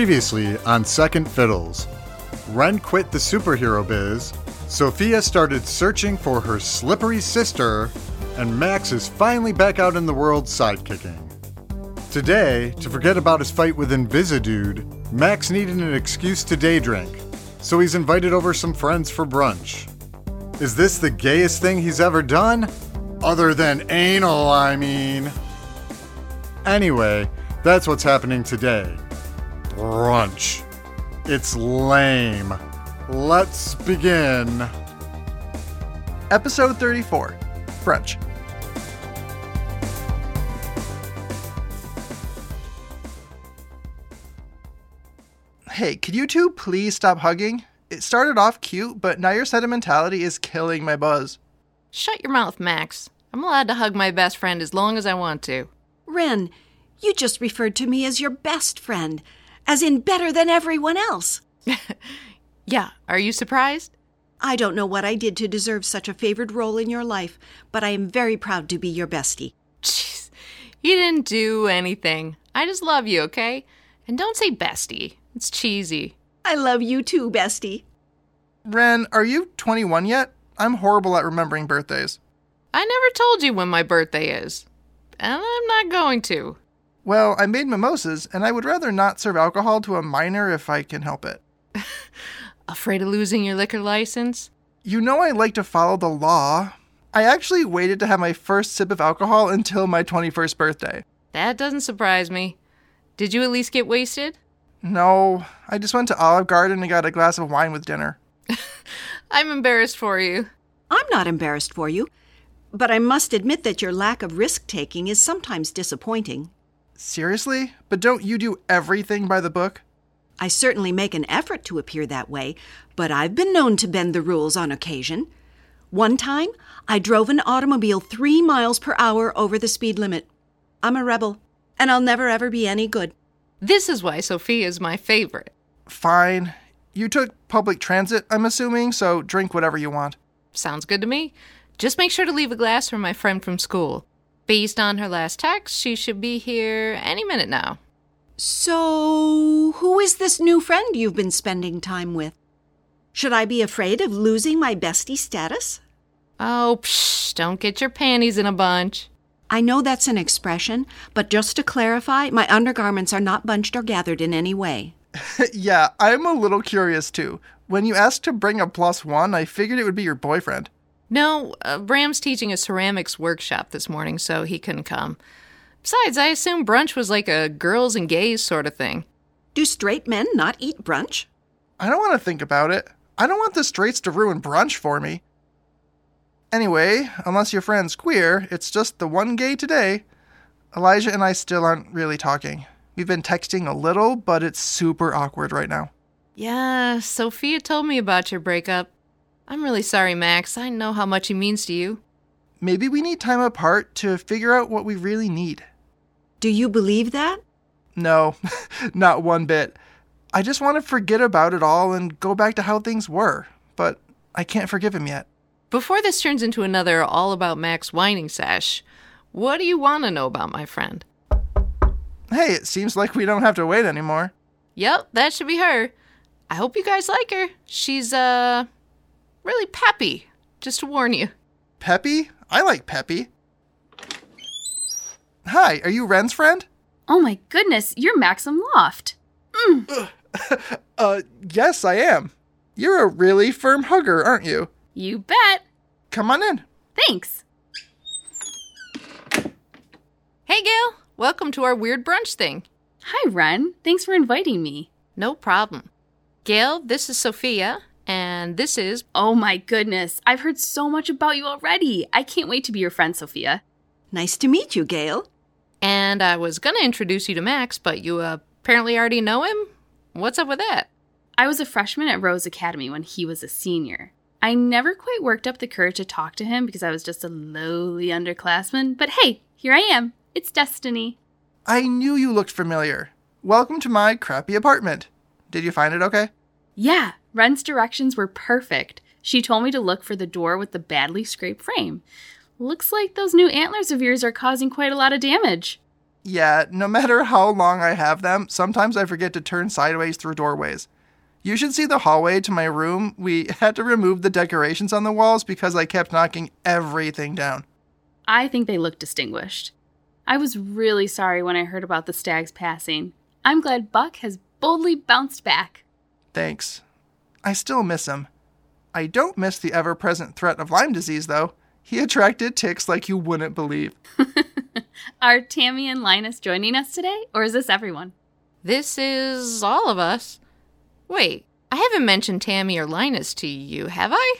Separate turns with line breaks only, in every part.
Previously on Second Fiddles, Ren quit the superhero biz, Sophia started searching for her slippery sister, and Max is finally back out in the world sidekicking. Today, to forget about his fight with Invisidude, Max needed an excuse to day drink, so he's invited over some friends for brunch. Is this the gayest thing he's ever done? Other than anal, I mean. Anyway, that's what's happening today. Brunch. It's lame. Let's begin.
Episode 34 Brunch. Hey, could you two please stop hugging? It started off cute, but now your sentimentality is killing my buzz.
Shut your mouth, Max. I'm allowed to hug my best friend as long as I want to.
Ren, you just referred to me as your best friend, as in better than everyone else.
Yeah, are you surprised?
I don't know what I did to deserve such a favored role in your life, but I am very proud to be your bestie.
Jeez, you didn't do anything. I just love you, okay? And don't say bestie. It's cheesy.
I love you too, bestie.
Ren, are you 21 yet? I'm horrible at remembering birthdays.
I never told you when my birthday is. And I'm not going to.
Well, I made mimosas, and I would rather not serve alcohol to a minor if I can help it.
Afraid of losing your liquor license?
You know I like to follow the law. I actually waited to have my first sip of alcohol until my 21st birthday.
That doesn't surprise me. Did you at least get wasted?
No, I just went to Olive Garden and got a glass of wine with dinner.
I'm embarrassed for you.
I'm not embarrassed for you, but I must admit that your lack of risk taking is sometimes disappointing.
Seriously? But don't you do everything by the book?
I certainly make an effort to appear that way, but I've been known to bend the rules on occasion. One time, I drove an automobile three miles per hour over the speed limit. I'm a rebel, and I'll never ever be any good.
This is why Sophia is my favorite.
Fine. You took public transit, I'm assuming, so drink whatever you want.
Sounds good to me. Just make sure to leave a glass for my friend from school. Based on her last text, she should be here any minute now.
So, who is this new friend you've been spending time with? Should I be afraid of losing my bestie status?
Oh, psh, don't get your panties in a bunch.
I know that's an expression, but just to clarify, my undergarments are not bunched or gathered in any way.
yeah, I'm a little curious too. When you asked to bring a plus one, I figured it would be your boyfriend.
No, uh, Bram's teaching a ceramics workshop this morning, so he couldn't come. Besides, I assume brunch was like a girls and gays sort of thing.
Do straight men not eat brunch?
I don't want to think about it. I don't want the straights to ruin brunch for me. Anyway, unless your friend's queer, it's just the one gay today. Elijah and I still aren't really talking. We've been texting a little, but it's super awkward right now.
Yeah, Sophia told me about your breakup. I'm really sorry, Max. I know how much he means to you.
Maybe we need time apart to figure out what we really need.
Do you believe that?
No, not one bit. I just want to forget about it all and go back to how things were, but I can't forgive him yet.
Before this turns into another all about Max whining sesh, what do you want to know about my friend?
Hey, it seems like we don't have to wait anymore.
Yep, that should be her. I hope you guys like her. She's, uh, really peppy, just to warn you.
Peppy? I like Peppy. Hi, are you Ren's friend?
Oh my goodness, you're Maxim Loft.
Uh, yes, I am. You're a really firm hugger, aren't you?
You bet.
Come on in.
Thanks.
Hey, Gail. Welcome to our weird brunch thing.
Hi, Ren. Thanks for inviting me.
No problem. Gail, this is Sophia, and this is.
Oh my goodness, I've heard so much about you already. I can't wait to be your friend, Sophia.
Nice to meet you, Gail.
And I was gonna introduce you to Max, but you uh, apparently already know him? What's up with that?
I was a freshman at Rose Academy when he was a senior. I never quite worked up the courage to talk to him because I was just a lowly underclassman, but hey, here I am. It's destiny.
I knew you looked familiar. Welcome to my crappy apartment. Did you find it okay?
Yeah, Ren's directions were perfect. She told me to look for the door with the badly scraped frame. Looks like those new antlers of yours are causing quite a lot of damage.
Yeah, no matter how long I have them, sometimes I forget to turn sideways through doorways. You should see the hallway to my room. We had to remove the decorations on the walls because I kept knocking everything down.
I think they look distinguished. I was really sorry when I heard about the stag's passing. I'm glad Buck has boldly bounced back.
Thanks. I still miss him. I don't miss the ever present threat of Lyme disease, though. He attracted ticks like you wouldn't believe.
Are Tammy and Linus joining us today, or is this everyone?
This is all of us. Wait, I haven't mentioned Tammy or Linus to you, have I?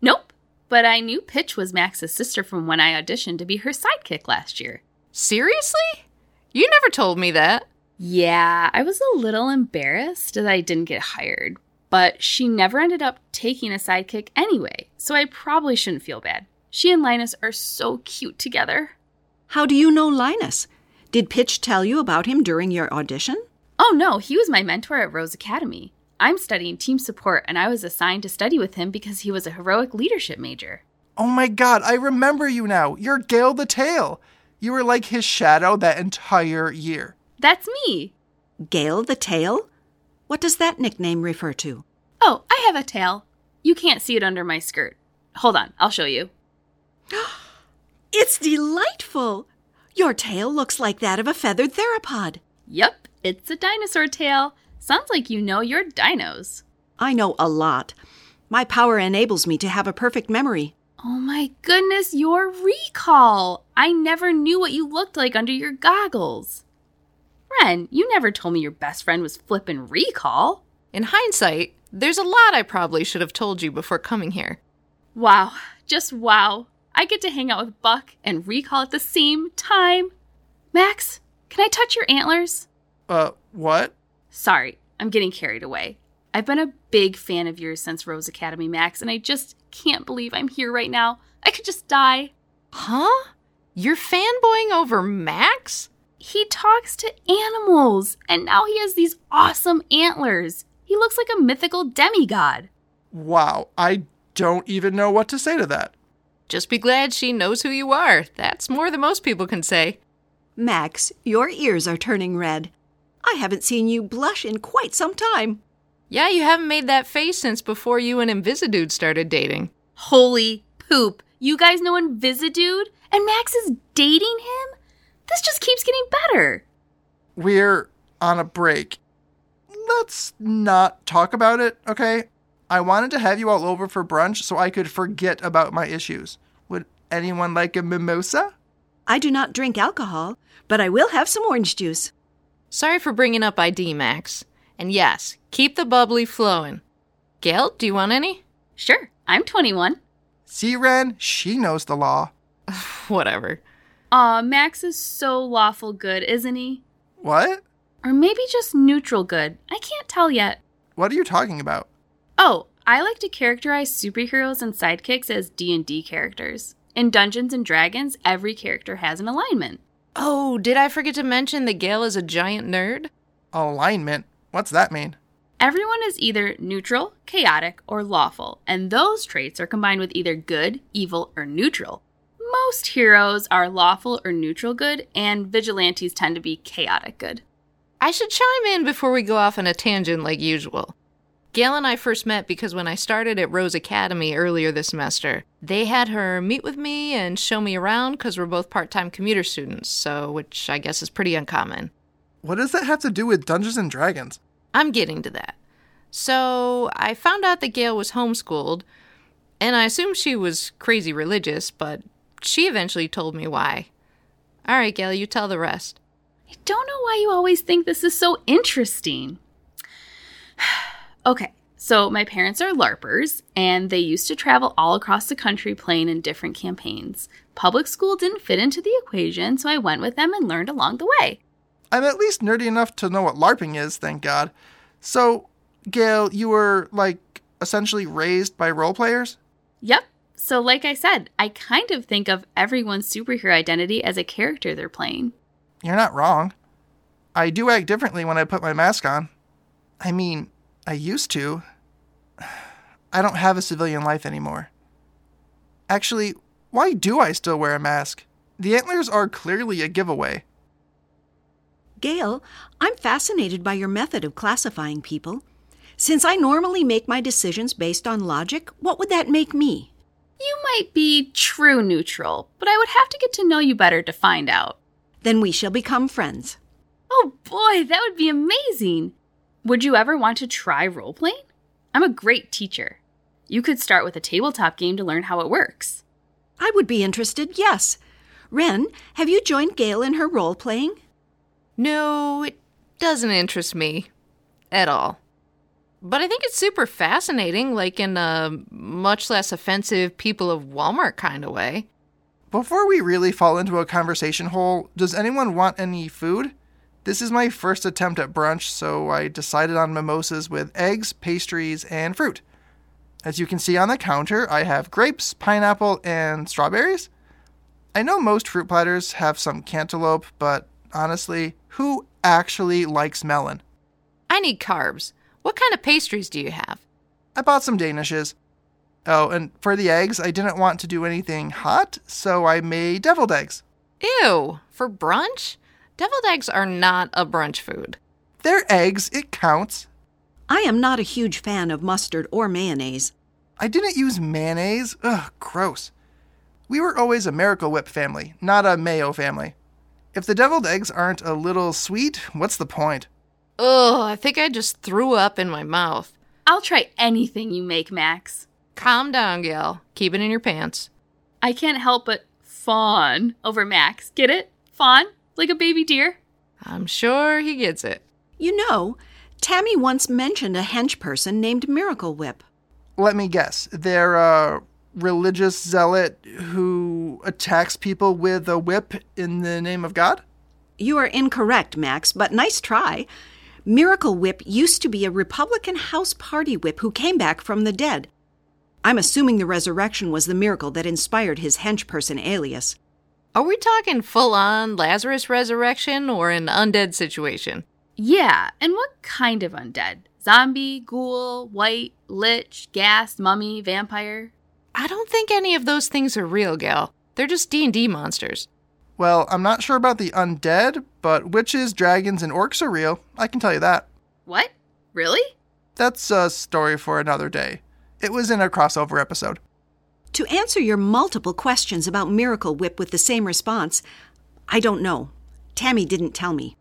Nope. But I knew Pitch was Max's sister from when I auditioned to be her sidekick last year.
Seriously? You never told me that.
Yeah, I was a little embarrassed that I didn't get hired, but she never ended up taking a sidekick anyway, so I probably shouldn't feel bad. She and Linus are so cute together.
How do you know Linus? Did Pitch tell you about him during your audition?
Oh no, he was my mentor at Rose Academy. I'm studying team support, and I was assigned to study with him because he was a heroic leadership major.
Oh my god, I remember you now. You're Gail the Tail. You were like his shadow that entire year.
That's me.
Gail the Tail? What does that nickname refer to?
Oh, I have a tail. You can't see it under my skirt. Hold on, I'll show you.
It's delightful! Your tail looks like that of a feathered theropod.
Yep, it's a dinosaur tail. Sounds like you know your dinos.
I know a lot. My power enables me to have a perfect memory.
Oh my goodness, you're Recall! I never knew what you looked like under your goggles. Ren, you never told me your best friend was flippin' Recall.
In hindsight, there's a lot I probably should have told you before coming here.
Wow, just wow. I get to hang out with Buck and Recall at the same time. Max, can I touch your antlers?
Uh, what?
Sorry, I'm getting carried away. I've been a big fan of yours since Rose Academy, Max, and I just can't believe I'm here right now. I could just die.
Huh? You're fanboying over Max?
He talks to animals, and now he has these awesome antlers. He looks like a mythical demigod.
Wow, I don't even know what to say to that.
Just be glad she knows who you are. That's more than most people can say.
Max, your ears are turning red. I haven't seen you blush in quite some time.
Yeah, you haven't made that face since before you and Invisidude started dating.
Holy poop. You guys know Invisidude? And Max is dating him? This just keeps getting better.
We're on a break. Let's not talk about it, okay? I wanted to have you all over for brunch so I could forget about my issues. Would anyone like a mimosa?
I do not drink alcohol, but I will have some orange juice.
Sorry for bringing up ID, Max. And yes, keep the bubbly flowing. Gail, do you want any?
Sure, I'm 21.
See, Ren, she knows the law.
Whatever.
Aw, Max is so lawful good, isn't he?
What?
Or maybe just neutral good. I can't tell yet.
What are you talking about?
Oh, I like to characterize superheroes and sidekicks as D&D characters. In Dungeons and Dragons, every character has an alignment.
Oh, did I forget to mention that Gail is a giant nerd?
Alignment? What's that mean?
Everyone is either neutral, chaotic, or lawful, and those traits are combined with either good, evil, or neutral. Most heroes are lawful or neutral good, and vigilantes tend to be chaotic good.
I should chime in before we go off on a tangent like usual. Gail and I first met because when I started at Rose Academy earlier this semester, they had her meet with me and show me around because we're both part time commuter students, so which I guess is pretty uncommon.
What does that have to do with Dungeons and Dragons?
I'm getting to that. So I found out that Gail was homeschooled, and I assumed she was crazy religious, but she eventually told me why. All right, Gail, you tell the rest.
I don't know why you always think this is so interesting. okay, so my parents are LARPers, and they used to travel all across the country playing in different campaigns. Public school didn't fit into the equation, so I went with them and learned along the way.
I'm at least nerdy enough to know what LARPing is, thank God. So, Gail, you were, like, essentially raised by role players?
Yep. So, like I said, I kind of think of everyone's superhero identity as a character they're playing.
You're not wrong. I do act differently when I put my mask on. I mean, I used to. I don't have a civilian life anymore. Actually, why do I still wear a mask? The antlers are clearly a giveaway.
Gail, I'm fascinated by your method of classifying people. Since I normally make my decisions based on logic, what would that make me?
You might be true neutral, but I would have to get to know you better to find out.
Then we shall become friends.
Oh boy, that would be amazing! Would you ever want to try role playing? I'm a great teacher. You could start with a tabletop game to learn how it works.
I would be interested, yes. Ren, have you joined Gail in her role playing?
No, it doesn't interest me at all. But I think it's super fascinating, like in a much less offensive people of Walmart kind of way.
Before we really fall into a conversation hole, does anyone want any food? This is my first attempt at brunch, so I decided on mimosas with eggs, pastries, and fruit. As you can see on the counter, I have grapes, pineapple, and strawberries. I know most fruit platters have some cantaloupe, but honestly, who actually likes melon?
I need carbs. What kind of pastries do you have?
I bought some Danishes. Oh, and for the eggs, I didn't want to do anything hot, so I made deviled eggs.
Ew, for brunch? Deviled eggs are not a brunch food.
They're eggs, it counts.
I am not a huge fan of mustard or mayonnaise.
I didn't use mayonnaise. Ugh, gross. We were always a Miracle Whip family, not a mayo family. If the deviled eggs aren't a little sweet, what's the point?
Ugh, I think I just threw up in my mouth.
I'll try anything you make, Max.
Calm down, Gail. Keep it in your pants.
I can't help but fawn over Max. Get it? Fawn? Like a baby deer?
I'm sure he gets it.
You know, Tammy once mentioned a hench person named Miracle Whip.
Let me guess. They're a religious zealot who attacks people with a whip in the name of God?
You are incorrect, Max, but nice try. Miracle Whip used to be a Republican House Party whip who came back from the dead. I'm assuming the resurrection was the miracle that inspired his henchperson alias.
Are we talking full on Lazarus resurrection or an undead situation?
Yeah, and what kind of undead? Zombie, ghoul, wight, lich, ghast, mummy, vampire?
I don't think any of those things are real, Gal. They're just D&D monsters.
Well, I'm not sure about the undead, but witches, dragons, and orcs are real. I can tell you that.
What? Really?
That's a story for another day. It was in a crossover episode.
To answer your multiple questions about Miracle Whip with the same response, I don't know. Tammy didn't tell me.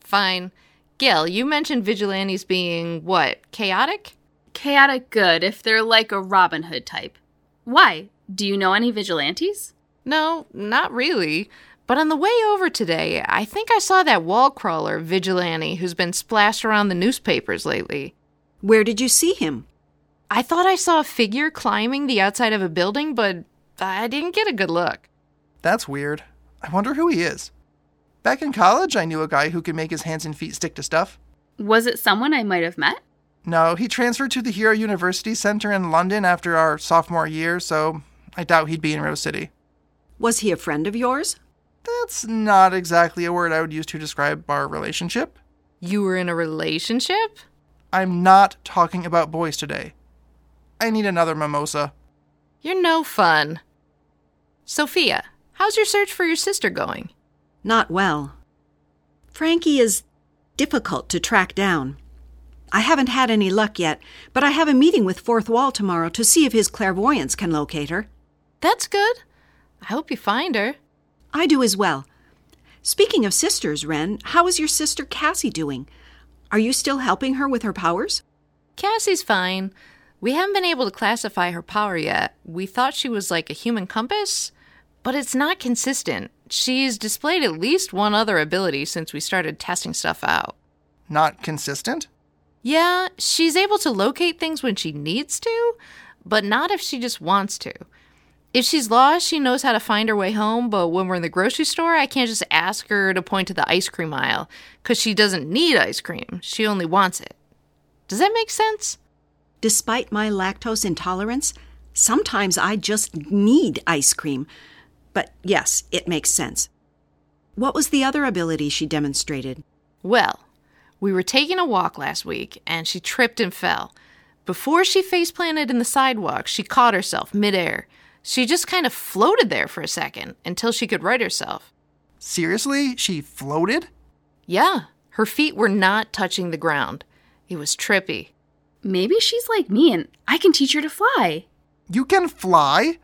Fine. Gail, you mentioned vigilantes being what? Chaotic?
Chaotic good if they're like a Robin Hood type. Why? Do you know any vigilantes?
No, not really. But on the way over today, I think I saw that wall crawler vigilante who's been splashed around the newspapers lately.
Where did you see him?
I thought I saw a figure climbing the outside of a building, but I didn't get a good look.
That's weird. I wonder who he is. Back in college, I knew a guy who could make his hands and feet stick to stuff.
Was it someone I might have met?
No, he transferred to the Hero University Center in London after our sophomore year, so I doubt he'd be in Rose City.
Was he a friend of yours?
That's not exactly a word I would use to describe our relationship.
You were in a relationship?
I'm not talking about boys today. I need another mimosa.
You're no fun. Sophia, how's your search for your sister going?
Not well. Frankie is difficult to track down. I haven't had any luck yet, but I have a meeting with Fourth Wall tomorrow to see if his clairvoyance can locate her.
That's good. I hope you find her.
I do as well. Speaking of sisters, Ren, how is your sister Cassie doing? Are you still helping her with her powers?
Cassie's fine. We haven't been able to classify her power yet. We thought she was like a human compass, but it's not consistent. She's displayed at least one other ability since we started testing stuff out.
Not consistent?
Yeah, she's able to locate things when she needs to, but not if she just wants to. If she's lost, she knows how to find her way home, but when we're in the grocery store, I can't just ask her to point to the ice cream aisle, because she doesn't need ice cream. She only wants it. Does that make sense?
Despite my lactose intolerance, sometimes I just need ice cream. But yes, it makes sense. What was the other ability she demonstrated?
Well, we were taking a walk last week, and she tripped and fell. Before she face planted in the sidewalk, she caught herself midair. She just kind of floated there for a second until she could right herself.
Seriously? She floated?
Yeah, her feet were not touching the ground. It was trippy.
Maybe she's like me and I can teach her to fly.
You can fly?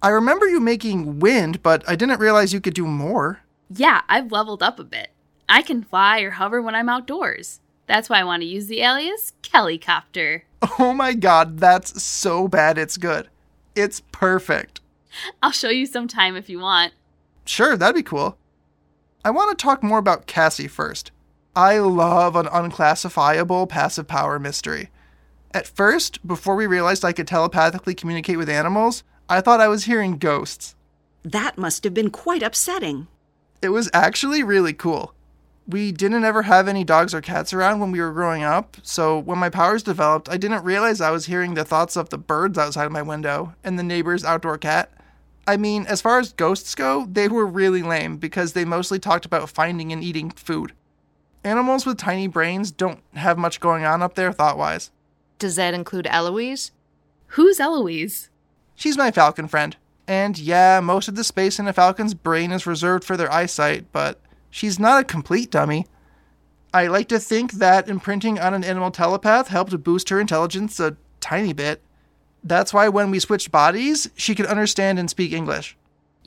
I remember you making wind, but I didn't realize you could do more.
Yeah, I've leveled up a bit. I can fly or hover when I'm outdoors. That's why I want to use the alias Kellycopter.
Oh my god, that's so bad it's good. It's perfect.
I'll show you sometime if you want.
Sure, that'd be cool. I want to talk more about Cassie first. I love an unclassifiable passive power mystery. At first, before we realized I could telepathically communicate with animals, I thought I was hearing ghosts.
That must have been quite upsetting.
It was actually really cool. We didn't ever have any dogs or cats around when we were growing up, so when my powers developed, I didn't realize I was hearing the thoughts of the birds outside my window and the neighbor's outdoor cat. I mean, as far as ghosts go, they were really lame because they mostly talked about finding and eating food. Animals with tiny brains don't have much going on up there thought wise.
Does that include Eloise?
Who's Eloise?
She's my falcon friend. And yeah, most of the space in a falcon's brain is reserved for their eyesight, but she's not a complete dummy. I like to think that imprinting on an animal telepath helped boost her intelligence a tiny bit. That's why when we switched bodies, she could understand and speak English.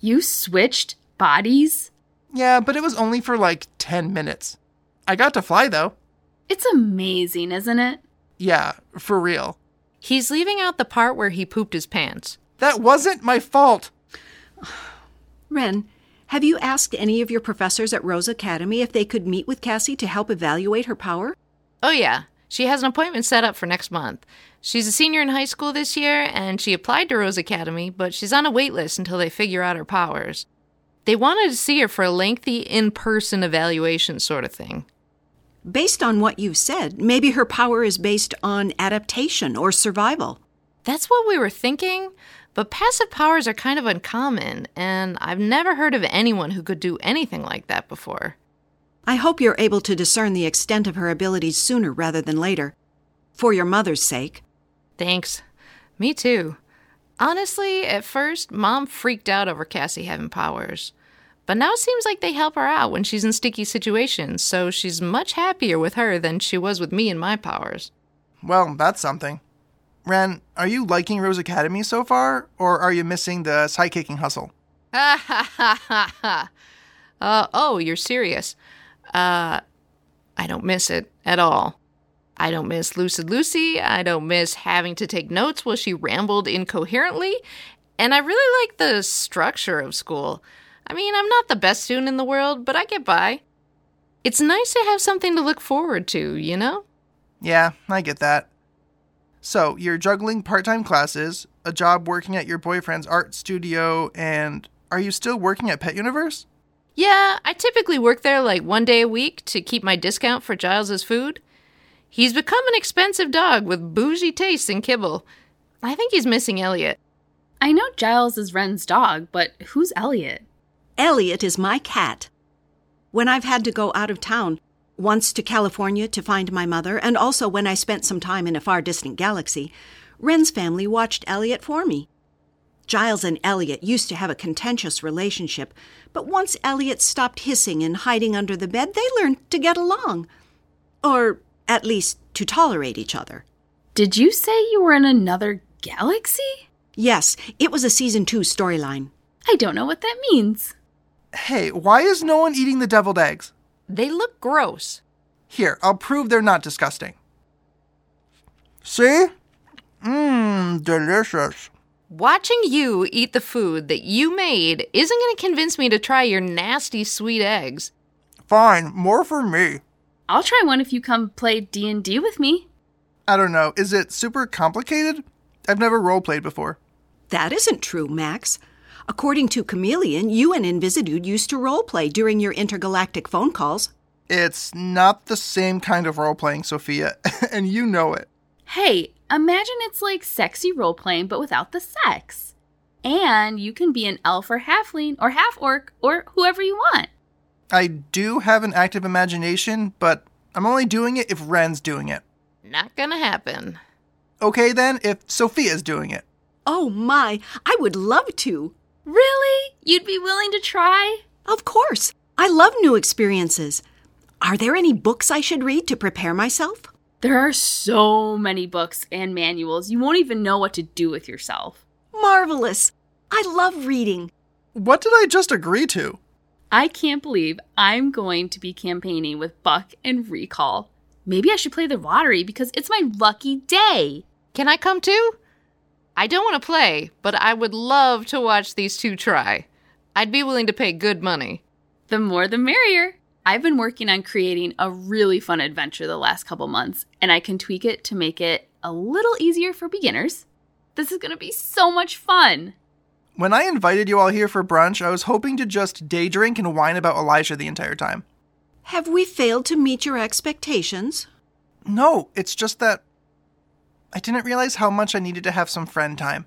You switched bodies?
Yeah, but it was only for like 10 minutes. I got to fly though.
It's amazing, isn't it?
Yeah, for real.
He's leaving out the part where he pooped his pants.
That wasn't my fault.
Ren, have you asked any of your professors at Rose Academy if they could meet with Cassie to help evaluate her power?
Oh, yeah. She has an appointment set up for next month. She's a senior in high school this year, and she applied to Rose Academy, but she's on a wait list until they figure out her powers. They wanted to see her for a lengthy in person evaluation sort of thing.
Based on what you've said, maybe her power is based on adaptation or survival.
That's what we were thinking, but passive powers are kind of uncommon, and I've never heard of anyone who could do anything like that before.
I hope you're able to discern the extent of her abilities sooner rather than later. For your mother's sake.
Thanks. Me too. Honestly, at first, Mom freaked out over Cassie having powers. But now it seems like they help her out when she's in sticky situations, so she's much happier with her than she was with me and my powers.
Well, that's something. Ren, are you liking Rose Academy so far, or are you missing the sidekicking hustle?
Ha ha ha ha ha. Uh, oh, you're serious. Uh, I don't miss it at all. I don't miss Lucid Lucy. I don't miss having to take notes while she rambled incoherently. And I really like the structure of school. I mean, I'm not the best student in the world, but I get by. It's nice to have something to look forward to, you know?
Yeah, I get that. So, you're juggling part time classes, a job working at your boyfriend's art studio, and are you still working at Pet Universe?
Yeah, I typically work there like one day a week to keep my discount for Giles's food. He's become an expensive dog with bougie tastes in kibble. I think he's missing Elliot.
I know Giles is Ren's dog, but who's Elliot?
Elliot is my cat. When I've had to go out of town, once to California to find my mother, and also when I spent some time in a far distant galaxy, Ren's family watched Elliot for me. Giles and Elliot used to have a contentious relationship, but once Elliot stopped hissing and hiding under the bed, they learned to get along. Or at least to tolerate each other.
Did you say you were in another galaxy?
Yes, it was a season two storyline.
I don't know what that means.
Hey, why is no one eating the deviled eggs?
They look gross.
Here, I'll prove they're not disgusting. See? Mmm, delicious.
Watching you eat the food that you made isn't going to convince me to try your nasty sweet eggs.
Fine, more for me.
I'll try one if you come play D&D with me.
I don't know, is it super complicated? I've never role played before.
That isn't true, Max. According to Chameleon, you and Invisidude used to roleplay during your intergalactic phone calls.
It's not the same kind of role playing, Sophia, and you know it.
Hey, imagine it's like sexy role playing but without the sex. And you can be an elf or halfling or half orc or whoever you want.
I do have an active imagination, but I'm only doing it if Ren's doing it.
Not gonna happen.
Okay, then, if Sophia's doing it.
Oh my, I would love to.
Really? You'd be willing to try?
Of course. I love new experiences. Are there any books I should read to prepare myself?
There are so many books and manuals, you won't even know what to do with yourself.
Marvelous! I love reading.
What did I just agree to?
I can't believe I'm going to be campaigning with Buck and Recall. Maybe I should play the lottery because it's my lucky day.
Can I come too? I don't want to play, but I would love to watch these two try. I'd be willing to pay good money.
The more the merrier. I've been working on creating a really fun adventure the last couple months, and I can tweak it to make it a little easier for beginners. This is going to be so much fun.
When I invited you all here for brunch, I was hoping to just day drink and whine about Elijah the entire time.
Have we failed to meet your expectations?
No, it's just that I didn't realize how much I needed to have some friend time.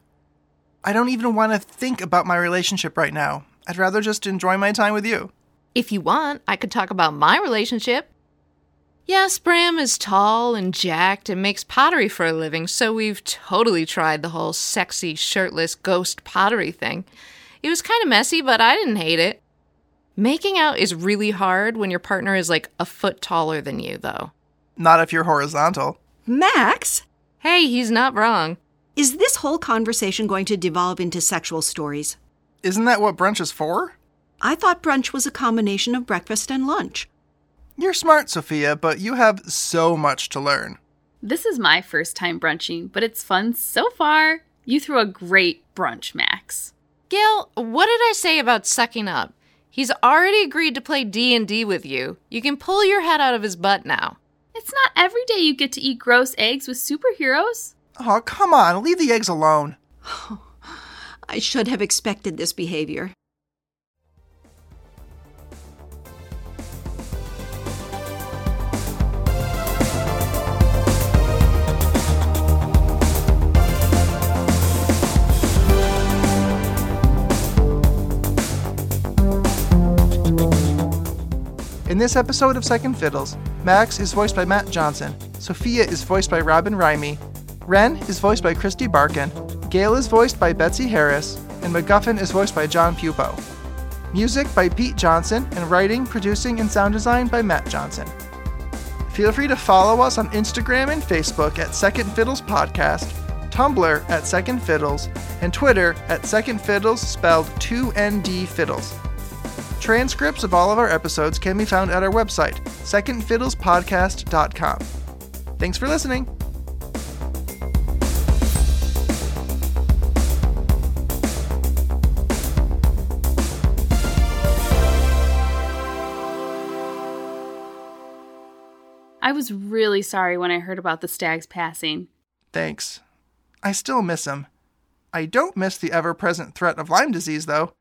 I don't even want to think about my relationship right now. I'd rather just enjoy my time with you.
If you want, I could talk about my relationship. Yes, Bram is tall and jacked and makes pottery for a living, so we've totally tried the whole sexy, shirtless ghost pottery thing. It was kind of messy, but I didn't hate it. Making out is really hard when your partner is like a foot taller than you, though.
Not if you're horizontal.
Max,
Hey, he's not wrong.
is this whole conversation going to devolve into sexual stories?
Isn't that what brunch is for?
I thought brunch was a combination of breakfast and lunch.
You're smart, Sophia, but you have so much to learn.
This is my first time brunching, but it's fun so far. You threw a great brunch, Max.
Gail, what did I say about sucking up? He's already agreed to play D&D with you. You can pull your head out of his butt now.
It's not every day you get to eat gross eggs with superheroes.
Oh, come on, leave the eggs alone.
I should have expected this behavior.
In this episode of Second Fiddles, Max is voiced by Matt Johnson, Sophia is voiced by Robin Rimey, Ren is voiced by Christy Barkin, Gail is voiced by Betsy Harris, and MacGuffin is voiced by John Pupo. Music by Pete Johnson, and writing, producing, and sound design by Matt Johnson. Feel free to follow us on Instagram and Facebook at Second Fiddles Podcast, Tumblr at Second Fiddles, and Twitter at Second Fiddles spelled 2ND Fiddles. Transcripts of all of our episodes can be found at our website, secondfiddlespodcast.com. Thanks for listening.
I was really sorry when I heard about the stag's passing.
Thanks. I still miss him. I don't miss the ever present threat of Lyme disease, though.